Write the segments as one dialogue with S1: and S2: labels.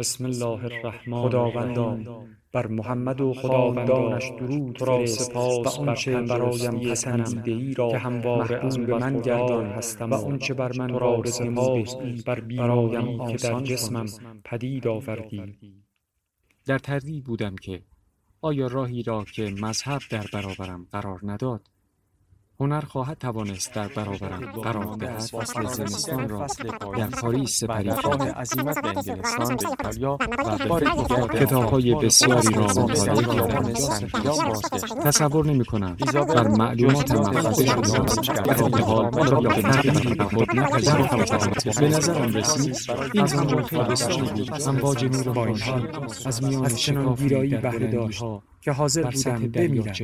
S1: بسم الله الرحمن خداوندا بر محمد و خداوندانش درود را سپاس و آنچه برایم پسندیده ای را که همواره از به من گردان هستم و آنچه بر من را سپاس بر بیماریم که در جسمم پدید آوردی.
S2: در تردید بودم که آیا راهی را که مذهب در برابرم قرار نداد هنر خواهد توانست در برابرم قرار دهد فصل زمستان را در پاریس سپری کرده عظیمت به انگلستان به ایتالیا و بار دیگر کتابهای بسیاری را مطالعه کردم تصور نمی کنم بر معلومات محفظه شده در حال را به تغییری خود نپذیرفتم به نظرم رسید این زمان خیلی بسیاری بود. امواج نور بانشی از میان
S1: چنان ویرایی بهره داشت که حاضر بودم بمیرم.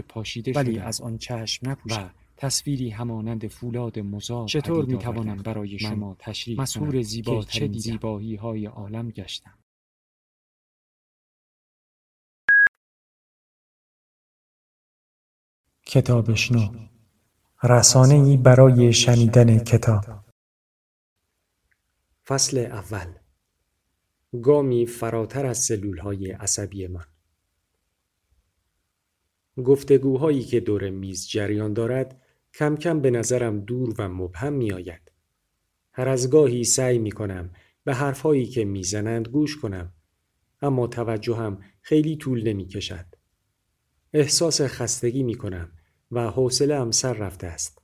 S1: ولی از آن چشم نپوشم
S2: تصویری همانند فولاد مزار چطور می توانم برای شما تشریح مسهور زیبا چه زیبایی های عالم گشتم.
S3: کتابشنو رسانه ای برای شنیدن کتاب.
S4: فصل اول. گامی فراتر از سلول های عصبی من. گفتگوهایی که دور میز جریان دارد کم کم به نظرم دور و مبهم می آید. هر از گاهی سعی می کنم به حرفهایی که می‌زنند گوش کنم اما توجهم خیلی طول نمی کشد. احساس خستگی می کنم و حوصله هم سر رفته است.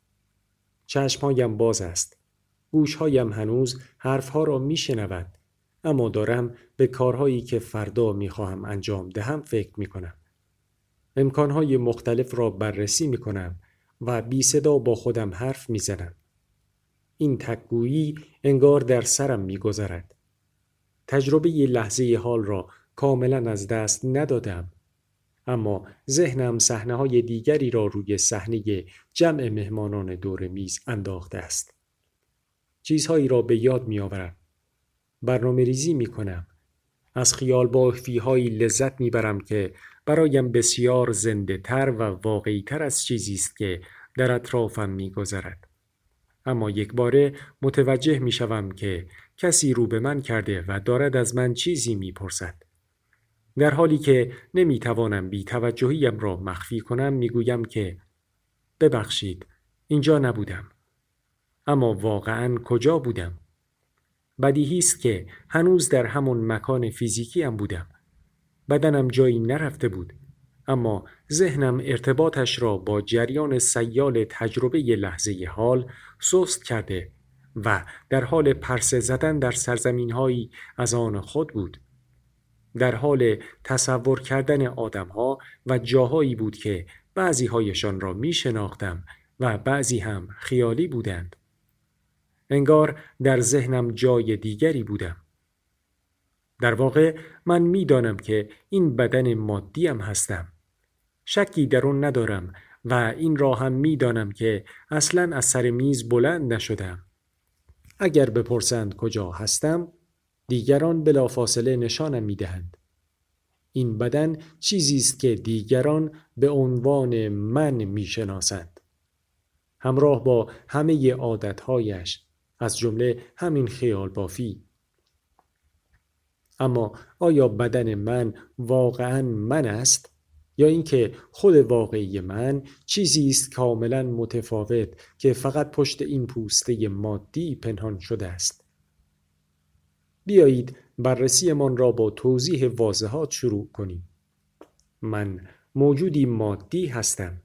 S4: چشمهایم باز است. گوشهایم هنوز حرفها را می شنود. اما دارم به کارهایی که فردا می خواهم انجام دهم فکر می کنم. امکانهای مختلف را بررسی می کنم و بی صدا با خودم حرف می زنم. این تکگویی انگار در سرم می گذرد. تجربه لحظه حال را کاملا از دست ندادم. اما ذهنم صحنه های دیگری را روی صحنه جمع مهمانان دور میز انداخته است. چیزهایی را به یاد می آورم. برنامه ریزی می کنم. از خیال بافی هایی لذت می برم که برایم بسیار زنده تر و واقعی تر از چیزی است که در اطرافم می گذرد. اما یک باره متوجه می شوم که کسی رو به من کرده و دارد از من چیزی می پرسد. در حالی که نمی توانم بی توجهیم را مخفی کنم می گویم که ببخشید اینجا نبودم. اما واقعا کجا بودم؟ بدیهی است که هنوز در همون مکان فیزیکی هم بودم. بدنم جایی نرفته بود اما ذهنم ارتباطش را با جریان سیال تجربه لحظه حال سست کرده و در حال پرسه زدن در سرزمین هایی از آن خود بود. در حال تصور کردن آدمها و جاهایی بود که بعضی هایشان را می شناختم و بعضی هم خیالی بودند. انگار در ذهنم جای دیگری بودم. در واقع من می‌دانم که این بدن مادیم هستم. شکی در آن ندارم و این را هم می‌دانم که اصلا از سر میز بلند نشدم. اگر بپرسند کجا هستم دیگران بلافاصله نشانم می‌دهند. این بدن چیزی است که دیگران به عنوان من می‌شناسند. همراه با همه عادتهایش از جمله همین خیال بافی اما آیا بدن من واقعا من است؟ یا اینکه خود واقعی من چیزی است کاملا متفاوت که فقط پشت این پوسته مادی پنهان شده است؟ بیایید بررسیمان را با توضیح واضحات شروع کنیم. من موجودی مادی هستم.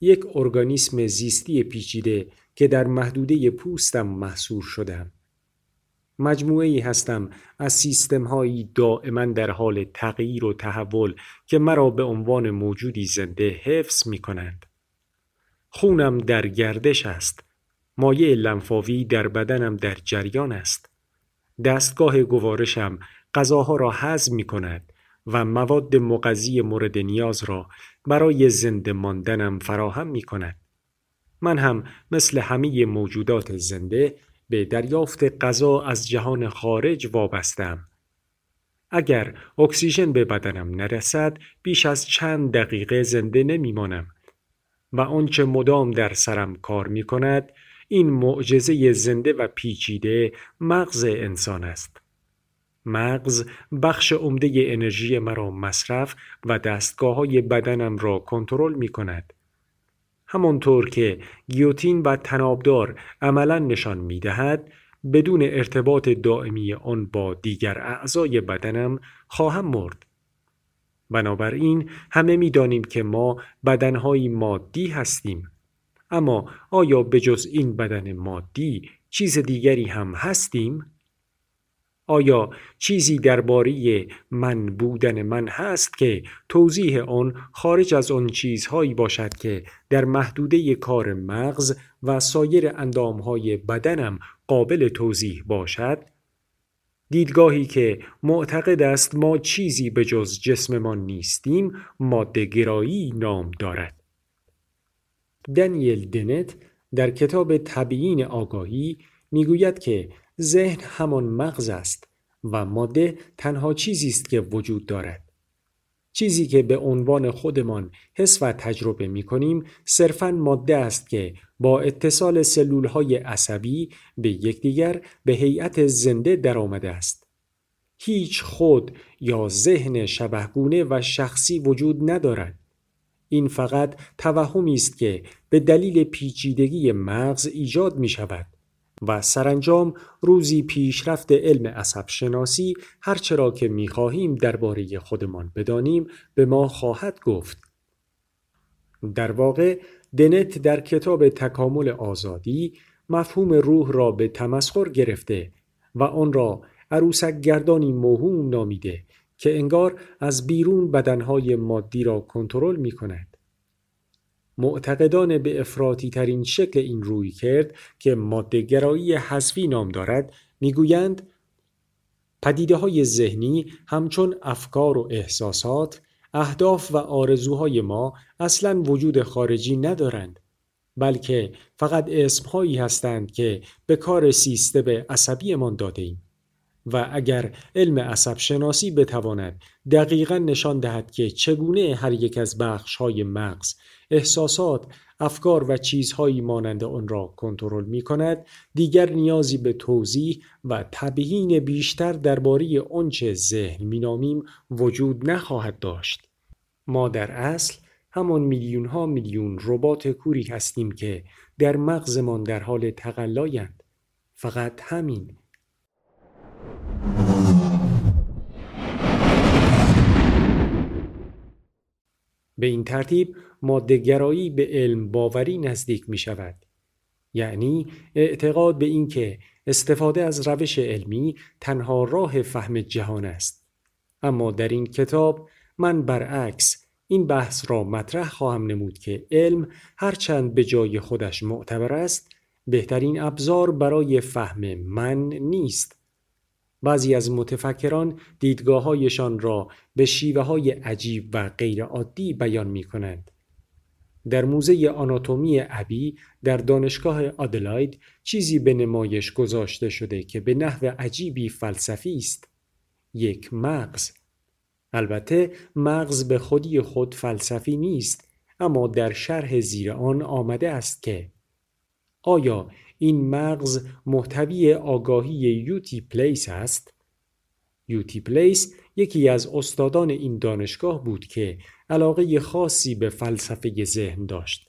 S4: یک ارگانیسم زیستی پیچیده که در محدوده پوستم محصور شدم. مجموعه ای هستم از سیستم هایی دائما در حال تغییر و تحول که مرا به عنوان موجودی زنده حفظ می کنند. خونم در گردش است. مایع لنفاوی در بدنم در جریان است. دستگاه گوارشم غذاها را هضم می کند و مواد مغذی مورد نیاز را برای زنده ماندنم فراهم می کند. من هم مثل همه موجودات زنده به دریافت غذا از جهان خارج وابستم. اگر اکسیژن به بدنم نرسد بیش از چند دقیقه زنده نمیمانم و آنچه مدام در سرم کار می کند این معجزه زنده و پیچیده مغز انسان است. مغز بخش عمده انرژی مرا مصرف و دستگاه های بدنم را کنترل می کند. همانطور که گیوتین و تنابدار عملا نشان می دهد بدون ارتباط دائمی آن با دیگر اعضای بدنم خواهم مرد. بنابراین همه می دانیم که ما بدنهایی مادی هستیم. اما آیا به جز این بدن مادی چیز دیگری هم هستیم؟ آیا چیزی درباره من بودن من هست که توضیح آن خارج از آن چیزهایی باشد که در محدوده کار مغز و سایر اندامهای بدنم قابل توضیح باشد؟ دیدگاهی که معتقد است ما چیزی به جز جسممان نیستیم ماده گرایی نام دارد. دنیل دنت در کتاب طبیعین آگاهی می‌گوید که ذهن همان مغز است و ماده تنها چیزی است که وجود دارد. چیزی که به عنوان خودمان حس و تجربه می کنیم صرفا ماده است که با اتصال سلول های عصبی به یکدیگر به هیئت زنده درآمده است. هیچ خود یا ذهن شبهگونه و شخصی وجود ندارد. این فقط توهمی است که به دلیل پیچیدگی مغز ایجاد می شود و سرانجام روزی پیشرفت علم عصب شناسی هرچرا که می خواهیم درباره خودمان بدانیم به ما خواهد گفت. در واقع دنت در کتاب تکامل آزادی مفهوم روح را به تمسخر گرفته و آن را عروسک گردانی موهوم نامیده که انگار از بیرون بدنهای مادی را کنترل می کند. معتقدان به افراطی ترین شکل این روی کرد که مادهگرایی حذفی نام دارد می‌گویند پدیده های ذهنی همچون افکار و احساسات اهداف و آرزوهای ما اصلا وجود خارجی ندارند بلکه فقط اسمهایی هستند که به کار سیستم عصبیمان داده ایم. و اگر علم عصب شناسی بتواند دقیقا نشان دهد که چگونه هر یک از بخش های مغز احساسات افکار و چیزهایی مانند آن را کنترل می کند دیگر نیازی به توضیح و تبیین بیشتر درباره آنچه ذهن مینامیم وجود نخواهد داشت. ما در اصل همان میلیون ها میلیون ربات کوری هستیم که در مغزمان در حال تقلایند. فقط همین به این ترتیب مادهگرایی به علم باوری نزدیک می شود. یعنی اعتقاد به اینکه استفاده از روش علمی تنها راه فهم جهان است. اما در این کتاب من برعکس این بحث را مطرح خواهم نمود که علم هرچند به جای خودش معتبر است بهترین ابزار برای فهم من نیست بعضی از متفکران دیدگاههایشان را به شیوه های عجیب و غیرعادی بیان می کنند. در موزه آناتومی ابی در دانشگاه آدلاید چیزی به نمایش گذاشته شده که به نحو عجیبی فلسفی است. یک مغز. البته مغز به خودی خود فلسفی نیست اما در شرح زیر آن آمده است که آیا این مغز محتوی آگاهی یوتی پلیس است؟ یوتی پلیس یکی از استادان این دانشگاه بود که علاقه خاصی به فلسفه ذهن داشت.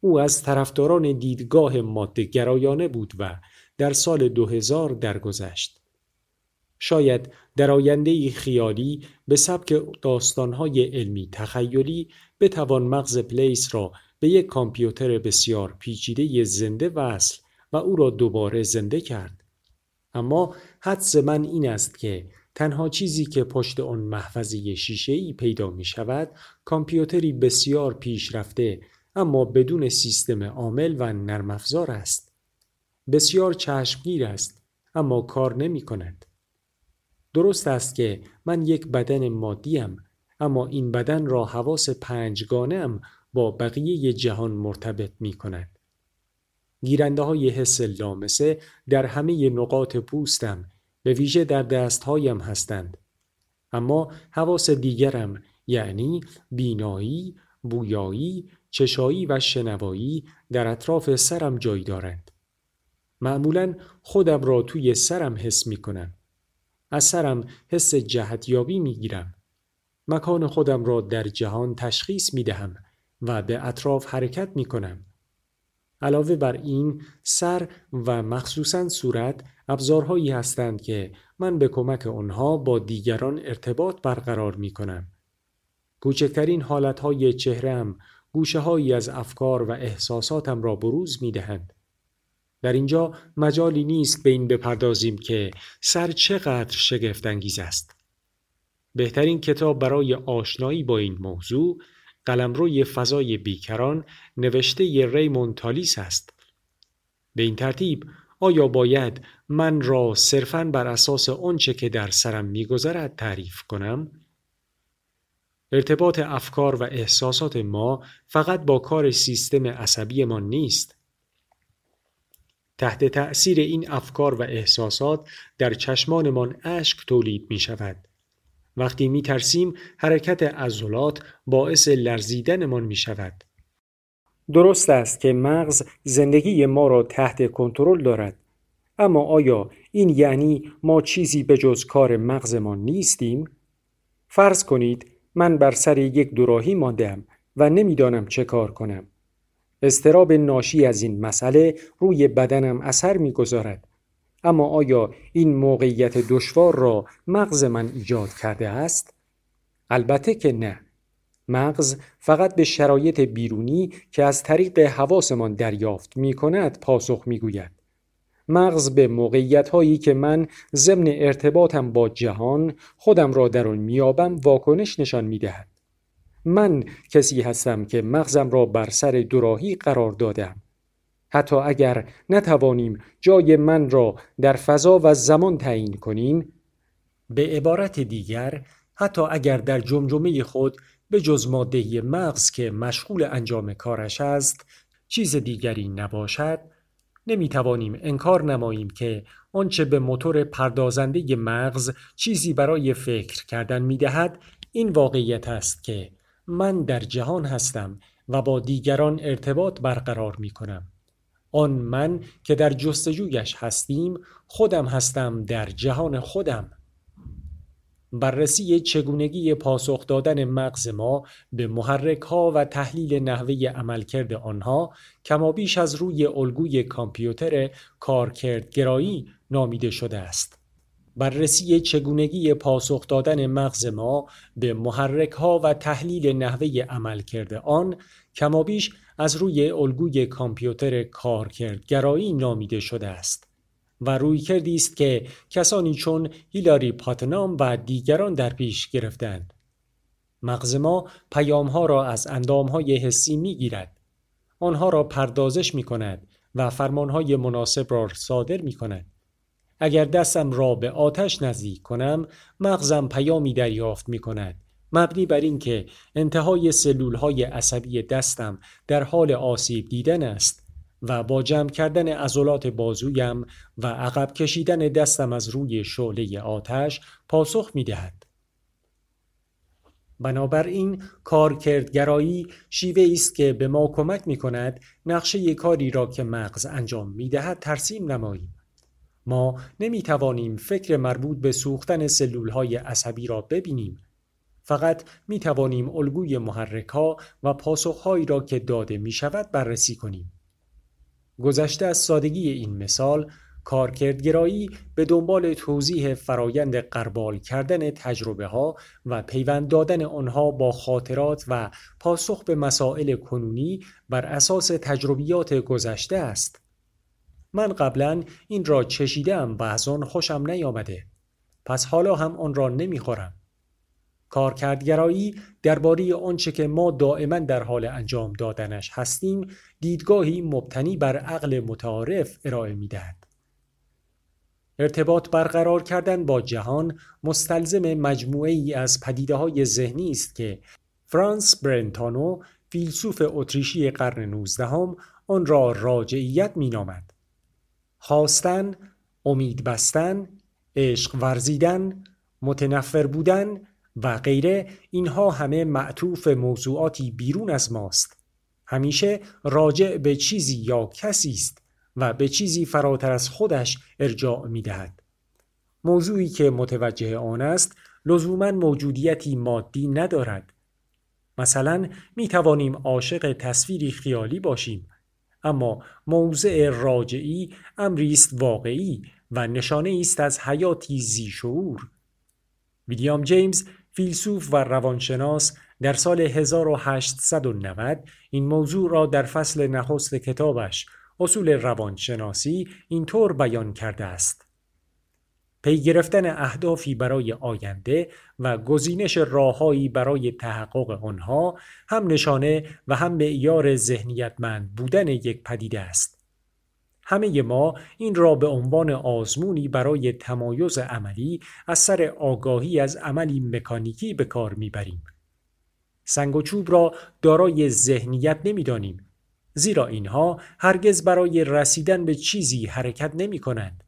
S4: او از طرفداران دیدگاه ماده گرایانه بود و در سال 2000 درگذشت. شاید در آینده خیالی به سبک داستانهای علمی تخیلی بتوان مغز پلیس را به یک کامپیوتر بسیار پیچیده زنده وصل و او را دوباره زنده کرد. اما حدس من این است که تنها چیزی که پشت آن محفظه شیشه‌ای پیدا می شود کامپیوتری بسیار پیشرفته اما بدون سیستم عامل و نرم افزار است. بسیار چشمگیر است اما کار نمی کند. درست است که من یک بدن مادیم اما این بدن را حواس پنجگانه با بقیه جهان مرتبط می کند. گیرنده های حس لامسه در همه نقاط پوستم به ویژه در دستهایم هستند. اما حواس دیگرم یعنی بینایی، بویایی، چشایی و شنوایی در اطراف سرم جای دارند. معمولا خودم را توی سرم حس می کنم. از سرم حس جهتیابی می گیرم. مکان خودم را در جهان تشخیص می دهم و به اطراف حرکت می کنم. علاوه بر این سر و مخصوصا صورت ابزارهایی هستند که من به کمک آنها با دیگران ارتباط برقرار می کنم. کوچکترین حالتهای چهرم گوشه هایی از افکار و احساساتم را بروز می دهند. در اینجا مجالی نیست به این بپردازیم که سر چقدر شگفتانگیز است. بهترین کتاب برای آشنایی با این موضوع قلمروی فضای بیکران نوشته ی ریمون تالیس است. به این ترتیب آیا باید من را صرفاً بر اساس آنچه که در سرم میگذرد تعریف کنم؟ ارتباط افکار و احساسات ما فقط با کار سیستم عصبی ما نیست. تحت تأثیر این افکار و احساسات در چشمانمان اشک تولید می شود. وقتی می ترسیم حرکت عضلات باعث لرزیدنمان می شود. درست است که مغز زندگی ما را تحت کنترل دارد اما آیا این یعنی ما چیزی به جز کار مغزمان نیستیم؟ فرض کنید من بر سر یک دوراهی ماندم و نمی‌دانم چه کار کنم. استراب ناشی از این مسئله روی بدنم اثر می‌گذارد. اما آیا این موقعیت دشوار را مغز من ایجاد کرده است؟ البته که نه. مغز فقط به شرایط بیرونی که از طریق حواسمان دریافت می کند پاسخ می گوید. مغز به موقعیت هایی که من ضمن ارتباطم با جهان خودم را در آن میابم واکنش نشان می دهد. من کسی هستم که مغزم را بر سر دوراهی قرار دادم. حتی اگر نتوانیم جای من را در فضا و زمان تعیین کنیم به عبارت دیگر حتی اگر در جمجمه خود به جز ماده مغز که مشغول انجام کارش است چیز دیگری نباشد نمی توانیم انکار نماییم که آنچه به موتور پردازنده مغز چیزی برای فکر کردن می دهد این واقعیت است که من در جهان هستم و با دیگران ارتباط برقرار می کنم. آن من که در جستجویش هستیم خودم هستم در جهان خودم. بررسی چگونگی پاسخ دادن مغز ما به محرک ها و تحلیل نحوه عملکرد آنها کمابیش از روی الگوی کامپیوتر کارکردگرایی نامیده شده است. بررسی چگونگی پاسخ دادن مغز ما به محرک ها و تحلیل نحوه عملکرد آن کمابیش از روی الگوی کامپیوتر کارکردگرایی نامیده شده است. و روی کردی است که کسانی چون هیلاری پاتنام و دیگران در پیش گرفتند. مغز ما پیام ها را از اندام های حسی می گیرد. آنها را پردازش می کند و فرمان های مناسب را صادر می کند. اگر دستم را به آتش نزدیک کنم مغزم پیامی دریافت می کند مبنی بر اینکه انتهای سلول های عصبی دستم در حال آسیب دیدن است و با جمع کردن عضلات بازویم و عقب کشیدن دستم از روی شعله آتش پاسخ می دهد. بنابراین کارکردگرایی شیوه است که به ما کمک می کند نقشه کاری را که مغز انجام می دهد ترسیم نماییم. ما نمی توانیم فکر مربوط به سوختن سلول های عصبی را ببینیم. فقط می توانیم الگوی محرک ها و پاسخهایی را که داده می شود بررسی کنیم. گذشته از سادگی این مثال کارکردگرایی به دنبال توضیح فرایند قربال کردن تجربه ها و پیوند دادن آنها با خاطرات و پاسخ به مسائل کنونی بر اساس تجربیات گذشته است. من قبلا این را چشیدم و از آن خوشم نیامده. پس حالا هم آن را نمی‌خورم. کارکردگرایی درباره آنچه که ما دائما در حال انجام دادنش هستیم دیدگاهی مبتنی بر عقل متعارف ارائه می‌دهد ارتباط برقرار کردن با جهان مستلزم مجموعه ای از پدیده های ذهنی است که فرانس برنتانو فیلسوف اتریشی قرن نوزدهم آن را راجعیت مینامد. خواستن، امید بستن، عشق ورزیدن، متنفر بودن و غیره اینها همه معطوف موضوعاتی بیرون از ماست. همیشه راجع به چیزی یا کسی است و به چیزی فراتر از خودش ارجاع می دهد. موضوعی که متوجه آن است لزوما موجودیتی مادی ندارد. مثلا می توانیم عاشق تصویری خیالی باشیم. اما موضع راجعی امری است واقعی و نشانه است از حیاتی زیشعور. ویلیام جیمز فیلسوف و روانشناس در سال 1890 این موضوع را در فصل نخست کتابش اصول روانشناسی اینطور بیان کرده است. پی گرفتن اهدافی برای آینده و گزینش راههایی برای تحقق آنها هم نشانه و هم معیار ذهنیتمند بودن یک پدیده است. همه ما این را به عنوان آزمونی برای تمایز عملی از سر آگاهی از عملی مکانیکی به کار می‌بریم. سنگ و چوب را دارای ذهنیت نمی‌دانیم زیرا اینها هرگز برای رسیدن به چیزی حرکت نمی کنند.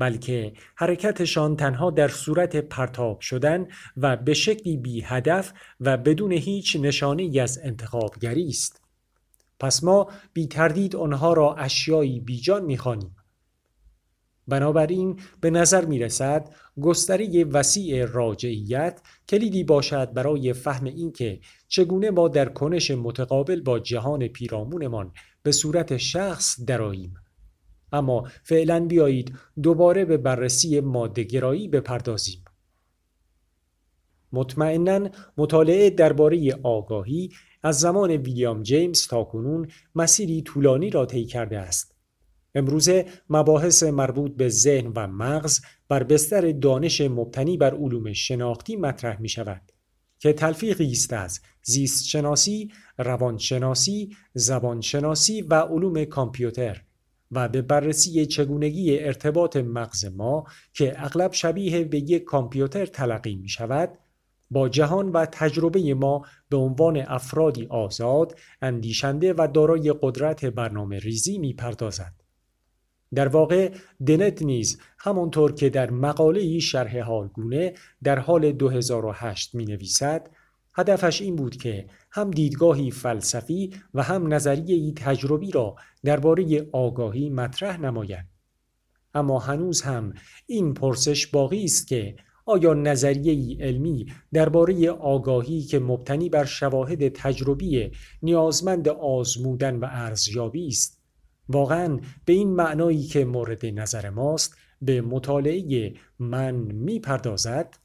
S4: بلکه حرکتشان تنها در صورت پرتاب شدن و به شکلی بی هدف و بدون هیچ نشانه از انتخابگری است. پس ما بی تردید آنها را اشیایی بیجان می‌خوانیم. بنابراین به نظر می رسد گستری وسیع راجعیت کلیدی باشد برای فهم اینکه چگونه ما در کنش متقابل با جهان پیرامونمان به صورت شخص دراییم. اما فعلا بیایید دوباره به بررسی مادهگرایی بپردازیم. مطمئنا مطالعه درباره آگاهی از زمان ویلیام جیمز تا کنون مسیری طولانی را طی کرده است. امروزه مباحث مربوط به ذهن و مغز بر بستر دانش مبتنی بر علوم شناختی مطرح می شود که تلفیقی است از زیست شناسی، روانشناسی، زبانشناسی و علوم کامپیوتر و به بررسی چگونگی ارتباط مغز ما که اغلب شبیه به یک کامپیوتر تلقی می شود با جهان و تجربه ما به عنوان افرادی آزاد، اندیشنده و دارای قدرت برنامه ریزی می پردازد. در واقع دنت نیز همانطور که در مقاله شرح حالگونه در حال 2008 می نویسد هدفش این بود که هم دیدگاهی فلسفی و هم نظریه تجربی را درباره آگاهی مطرح نماید اما هنوز هم این پرسش باقی است که آیا نظریه علمی درباره آگاهی که مبتنی بر شواهد تجربی نیازمند آزمودن و ارزیابی است واقعا به این معنایی که مورد نظر ماست به مطالعه من می پردازد؟